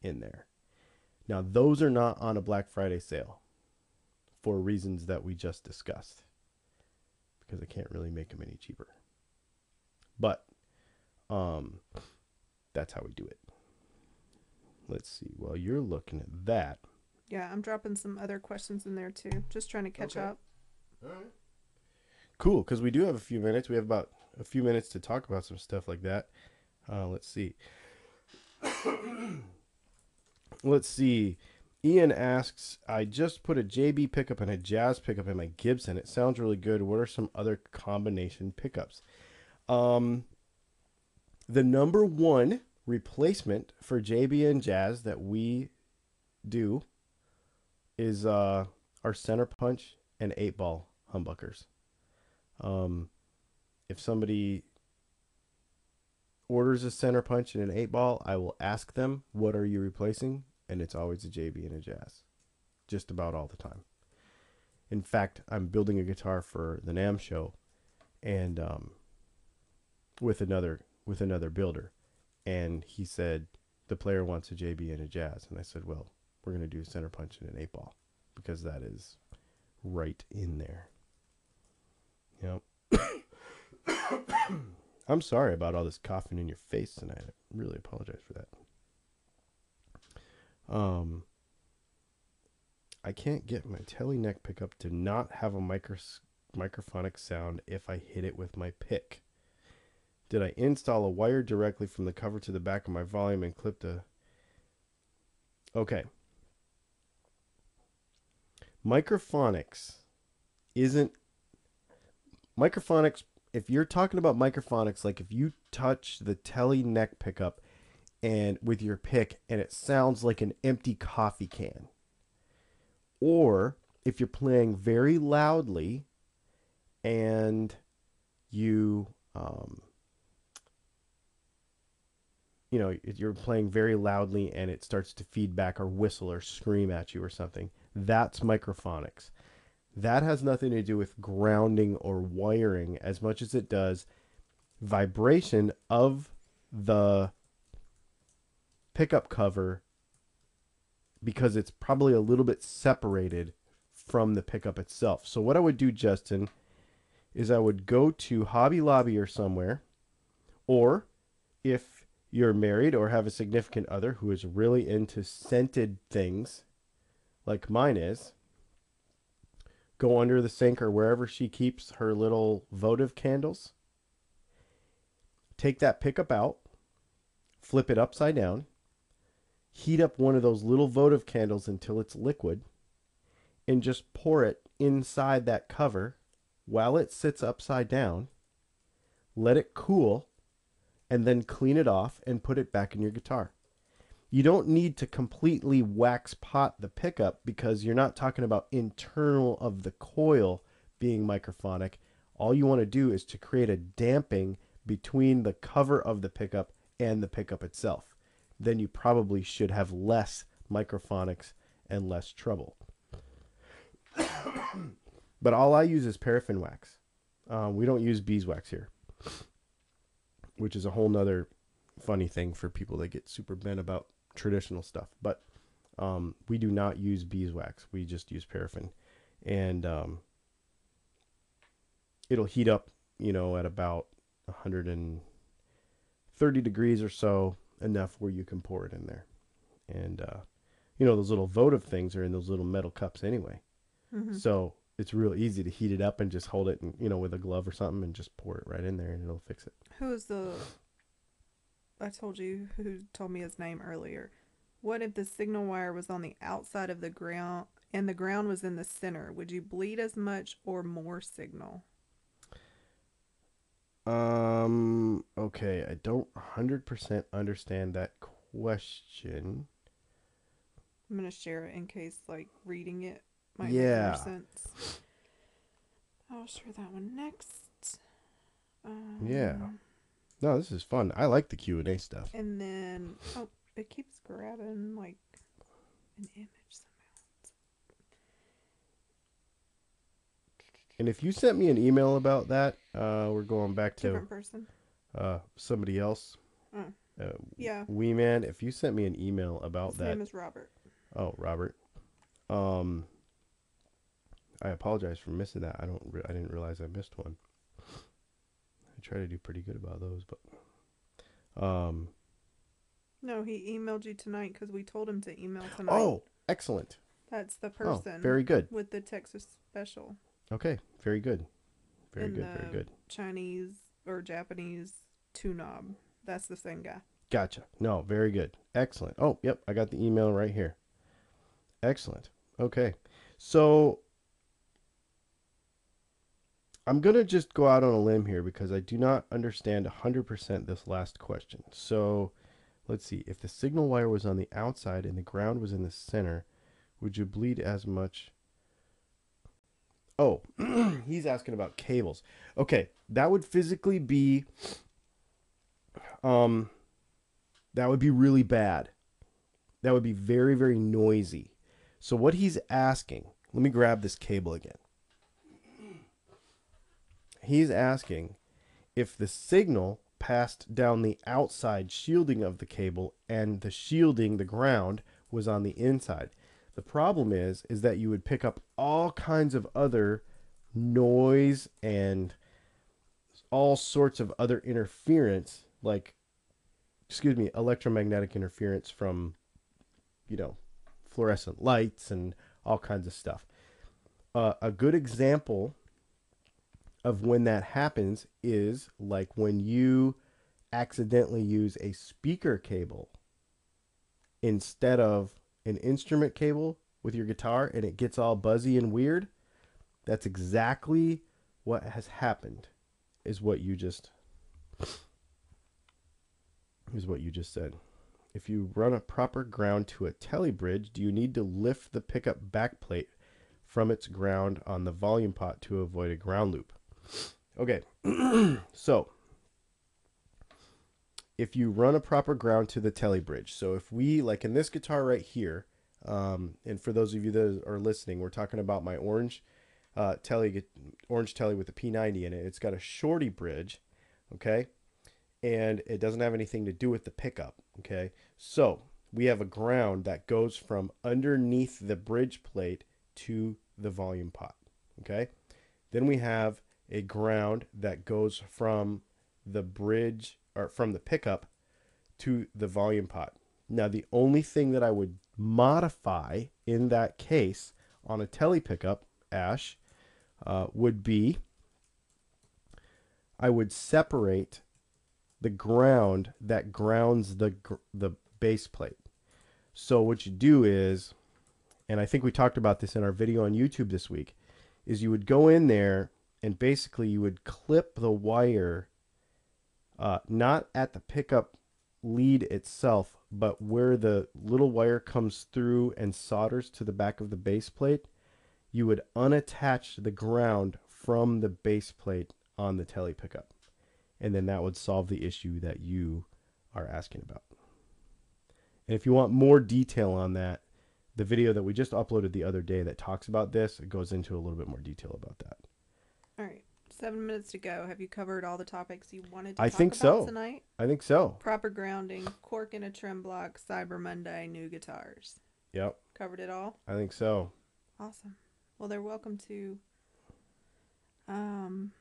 in there. Now those are not on a black friday sale for reasons that we just discussed because i can't really make them any cheaper but um that's how we do it. Let's see. While you're looking at that. Yeah, I'm dropping some other questions in there too. Just trying to catch Okay. up. cool because we do have a few minutes. We have about a few minutes to talk about some stuff like that. Uh, let's see. [COUGHS] Let's see. Ian asks i just put a jb pickup and a jazz pickup in my gibson. It sounds really good. What are some other combination pickups um the number one replacement for jb and jazz that we do is uh our center punch and eight ball humbuckers um, if somebody orders a center punch and an eight ball, I will ask them, "What are you replacing?" And it's always a JB and a Jazz, just about all the time. In fact, I'm building a guitar for the NAMM show, and um, with another with another builder, and he said the player wants a JB and a Jazz, and I said, "Well, we're gonna do a center punch and an eight ball because that is right in there." Yep. [COUGHS] I'm sorry about all this coughing in your face tonight. I really apologize for that. Um, I can't get my Tele neck pickup to not have a micros- microphonic sound if I hit it with my pick. Did I install a wire directly from the cover to the back of my volume and clip the. Okay. Microphonics isn't. Microphonics if you're talking about microphonics, like if you touch the Tele neck pickup and with your pick and it sounds like an empty coffee can, or if you're playing very loudly and you, um, you know, you're playing very loudly and it starts to feedback or whistle or scream at you or something, that's microphonics. That has nothing to do with grounding or wiring as much as it does vibration of the pickup cover because it's probably a little bit separated from the pickup itself. So what I would do, Justin, is I would go to Hobby Lobby or somewhere, or if you're married or have a significant other who is really into scented things, like mine is, go under the sink or wherever she keeps her little votive candles. Take that pickup out, flip it upside down, heat up one of those little votive candles until it's liquid, and just pour it inside that cover while it sits upside down. Let it cool, and then clean it off and put it back in your guitar you don't need to completely wax pot the pickup because you're not talking about internal of the coil being microphonic. All you want to do is to create a damping between the cover of the pickup and the pickup itself. Then you probably should have less microphonics and less trouble. [COUGHS] but all I use is paraffin wax. Uh, we don't use beeswax here, which is a whole nother funny thing for people that get super bent about traditional stuff. But um, we do not use beeswax. We just use paraffin, and um, it'll heat up, you know, at about 130 degrees or so, enough where you can pour it in there. And uh, you know, those little votive things are in those little metal cups anyway, Mhm. so it's real easy to heat it up and just hold it, and you know, with a glove or something, and just pour it right in there, and it'll fix it. Who is the? I told you who told me his name earlier. What if the signal wire was on the outside of the ground and the ground was in the center? Would you bleed as much or more signal? Um. Okay, I don't hundred percent understand that question. I'm gonna share it in case like reading it might Yeah. make more sense. I'll share that one next. Um, Yeah. No, this is fun. I like the Q and A stuff. And then oh, it keeps grabbing like an image somehow. And if you sent me an email about that, uh, we're going back to Different person. uh somebody else. Mm. Uh, Yeah. Wee man, if you sent me an email about His that, name is Robert. oh Robert, um, I apologize for missing that. I don't. Re- I didn't realize I missed one. I try to do pretty good about those, but um. No, he emailed you tonight because we told him to email tonight. Oh, excellent. that's the person. Oh, person. very good. with the Texas special Okay, very good. Very And good, very good. Chinese or Japanese two knob. That's the same guy. Gotcha. No, very good. Excellent. Oh, yep, I got the email right here. Excellent. Okay. So I'm going to just go out on a limb here because I do not understand 100% this last question. So let's see. If the signal wire was on the outside and the ground was in the center, would you bleed as much? Oh, [CLEARS THROAT] he's asking about cables. Okay, that would physically be Um, that would be really bad. That would be very, very noisy. So what he's asking, let me grab this cable again. He's asking if the signal passed down the outside shielding of the cable and the shielding, the ground, was on the inside. The problem is is that you would pick up all kinds of other noise and all sorts of other interference like excuse me, electromagnetic interference from you know, fluorescent lights and all kinds of stuff. Uh, a good example of when that happens is like when you accidentally use a speaker cable instead of an instrument cable with your guitar and it gets all buzzy and weird. That's exactly what has happened is what you just is what you just said. If you run a proper ground to a Tele bridge, do you need to lift the pickup backplate from its ground on the volume pot to avoid a ground loop? Okay, [CLEARS THROAT] so if you run a proper ground to the Tele bridge, so if we, like in this guitar right here, um, and for those of you that are listening, we're talking about my orange uh, Tele, orange Tele with a P90 in it. It's got a shorty bridge, okay? and it doesn't have anything to do with the pickup. Okay, so we have a ground that goes from underneath the bridge plate to the volume pot. Okay, then we have a ground that goes from the bridge or from the pickup to the volume pot. Now, the only thing that I would modify in that case on a Tele pickup, Ash, uh, would be I would separate the ground that grounds the the base plate. So what you do is, and I think we talked about this in our video on YouTube this week, is you would go in there and basically you would clip the wire, uh, not at the pickup lead itself, but where the little wire comes through and solders to the back of the base plate, you would unattach the ground from the base plate on the Tele pickup and then that would solve the issue that you are asking about. And if you want more detail on that, the video that we just uploaded the other day that talks about this, it goes into a little bit more detail about that. All right. Seven minutes to go. Have you covered all the topics you wanted to I talk think about so. tonight? I think so. Proper grounding, cork in a trim block, Cyber Monday, new guitars. Yep. Covered it all? I think so. Awesome. Well, they're welcome to. Um,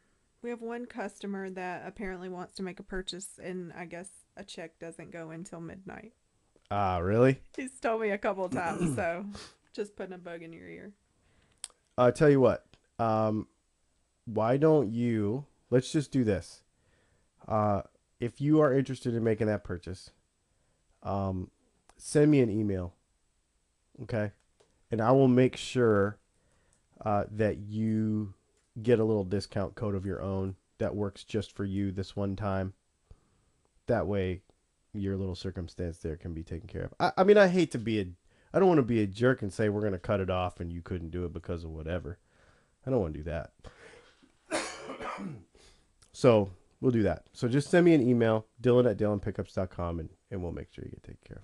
we have one customer that apparently wants to make a purchase, and I guess a check doesn't go until midnight. Ah, really? He's told me a couple of [CLEARS THROAT] times, so just putting a bug in your ear. I'll tell you what. Um, why don't you? Let's just do this. Uh, if you are interested in making that purchase, um, send me an email. Okay, and I will make sure uh, that you get a little discount code of your own that works just for you this one time. That way, your little circumstance there can be taken care of. I, I mean, I hate to be a, I don't want to be a jerk and say we're going to cut it off and you couldn't do it because of whatever. I don't want to do that. So we'll do that. So just send me an email, dylan at dylanpickups.com, and, and we'll make sure you get taken care of.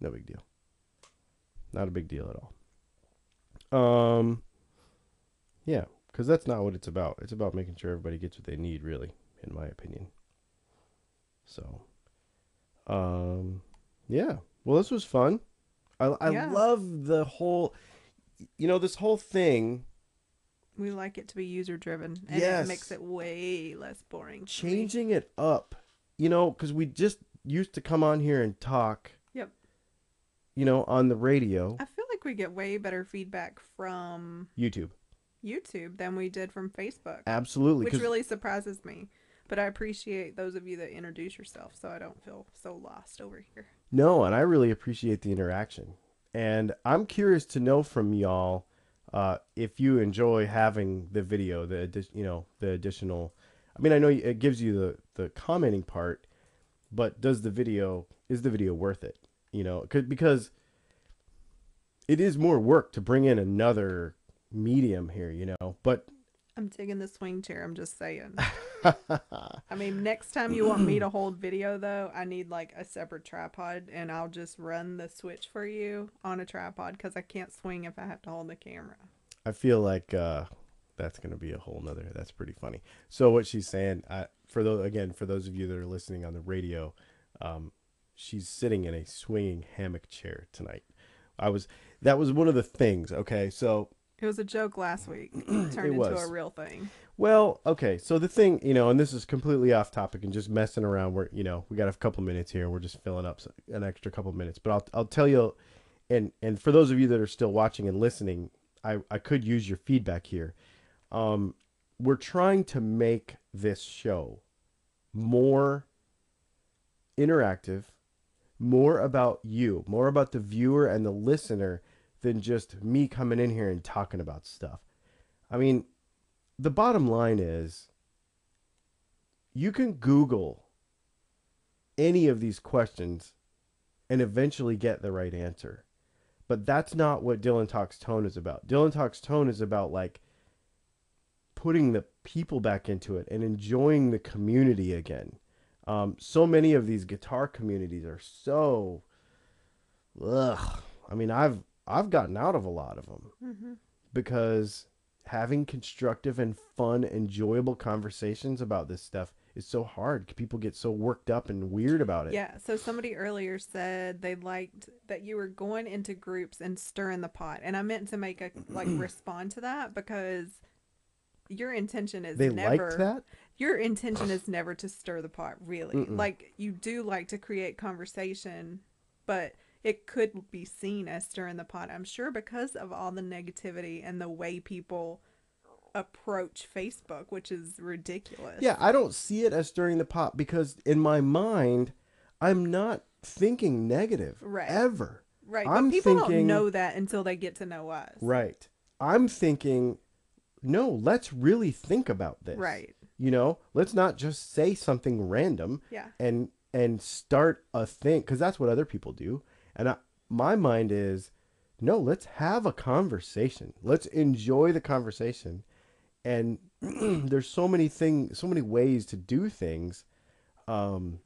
No big deal. Not a big deal at all. Um, yeah, because that's not what it's about. It's about making sure everybody gets what they need, really, in my opinion. So, um, yeah. Well, this was fun. I I Yeah. love the whole, you know, this whole thing We like it to be user driven, and Yes. it makes it way less boring. changing it up. You know, because we just used to come on here and talk. Yep. You know, on the radio, I feel like we get way better feedback from YouTube. YouTube than we did from Facebook, Absolutely. which really surprises me. But I appreciate those of you that introduce yourself, so I don't feel so lost over here. No, and I really appreciate the interaction. And I'm curious to know from y'all uh, if you enjoy having the video, the addi- you know the additional. I mean, I know it gives you the the commenting part, but does the video is the video worth it? You know, 'cause- because it is more work to bring in another medium here. You know, but I'm digging the swing chair. I'm just saying. [LAUGHS] [LAUGHS] I mean, next time you want me to hold video though, I need like a separate tripod, and I'll just run the switch for you on a tripod because I can't swing if I have to hold the camera. I feel like uh, that's gonna be a whole nother. That's pretty funny. So what she's saying, I, for those again, for those of you that are listening on the radio, um, she's sitting in a swinging hammock chair tonight. I was that was one of the things. Okay, so It was a joke last week, [CLEARS THROAT] It turned into was. a real thing. Well, okay. So the thing, you know, and this is completely off topic and just messing around. We're, you know, we got a couple minutes here. We're just filling up an extra couple minutes. But I'll, I'll tell you, and and for those of you that are still watching and listening, I, I could use your feedback here. Um, we're trying to make this show more interactive, more about you, more about the viewer and the listener than just me coming in here and talking about stuff. I mean, the bottom line is you can Google any of these questions and eventually get the right answer. But that's not what Dylan Talks Tone is about. Dylan Talks Tone is about like putting the people back into it and enjoying the community again. Um, so many of these guitar communities are so, ugh. I mean, I've I've gotten out of a lot of them Mm-hmm. because having constructive and fun, enjoyable conversations about this stuff is so hard. People get so worked up and weird about it. Yeah. So somebody earlier said they liked that you were going into groups and stirring the pot, and I meant to make a like [CLEARS THROAT] respond to that because your intention is They never liked that. your intention is never to stir the pot really Mm-mm. like you do like to create conversation but it could be seen as stirring the pot i'm sure because of all the negativity and the way people approach facebook which is ridiculous Yeah, I don't see it as stirring the pot because in my mind, I'm not thinking negative Right. ever. right I'm but people thinking- don't know that until they get to know us Right. I'm thinking, no, let's really think about this. right You know, let's not just say something random. yeah and and start a thing because that's what other people do and I, my mind is no let's have a conversation let's enjoy the conversation and [CLEARS THROAT] there's so many things so many ways to do things um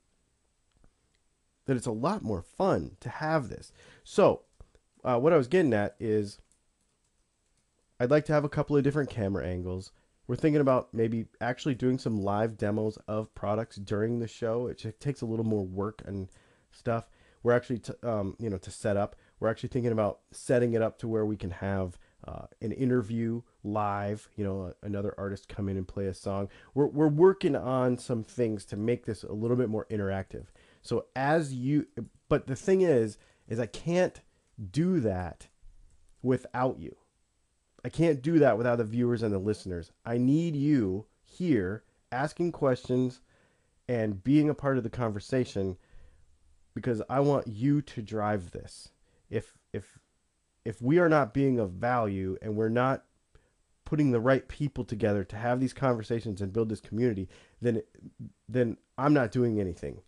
that it's a lot more fun to have this so uh, what i was getting at is i'd like to have a couple of different camera angles we're thinking about maybe actually doing some live demos of products during the show. It takes a little more work and stuff. We're actually, t- um, you know, to set up. We're actually thinking about setting it up to where we can have uh, an interview live. You know, another artist come in and play a song. We're we're working on some things to make this a little bit more interactive. So as you, but the thing is, is I can't do that without you. I can't do that without the viewers and the listeners. I need you here asking questions and being a part of the conversation because I want you to drive this. If if if we are not being of value and we're not putting the right people together to have these conversations and build this community, then then I'm not doing anything.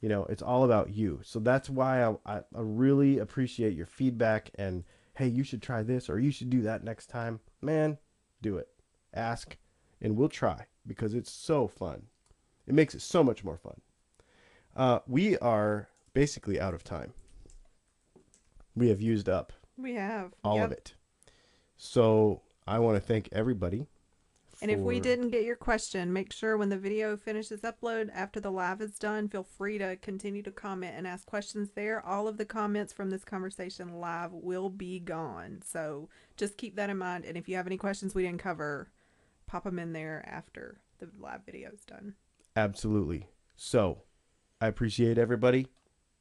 You know, it's all about you. So that's why I, I, I really appreciate your feedback and hey, you should try this or you should do that next time. Man, do it. Ask and we'll try because it's so fun. It makes it so much more fun. Uh, we are basically out of time. We have used up we have all Yep. of it. So I want to thank everybody. And if we didn't get your question, make sure when the video finishes upload after the live is done, feel free to continue to comment and ask questions there. All of the comments from this conversation live will be gone. So just keep that in mind. And if you have any questions we didn't cover, pop them in there after the live video is done. Absolutely. So I appreciate everybody,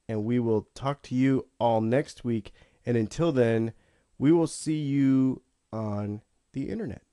and we will talk to you all next week. And until then, we will see you on the internet.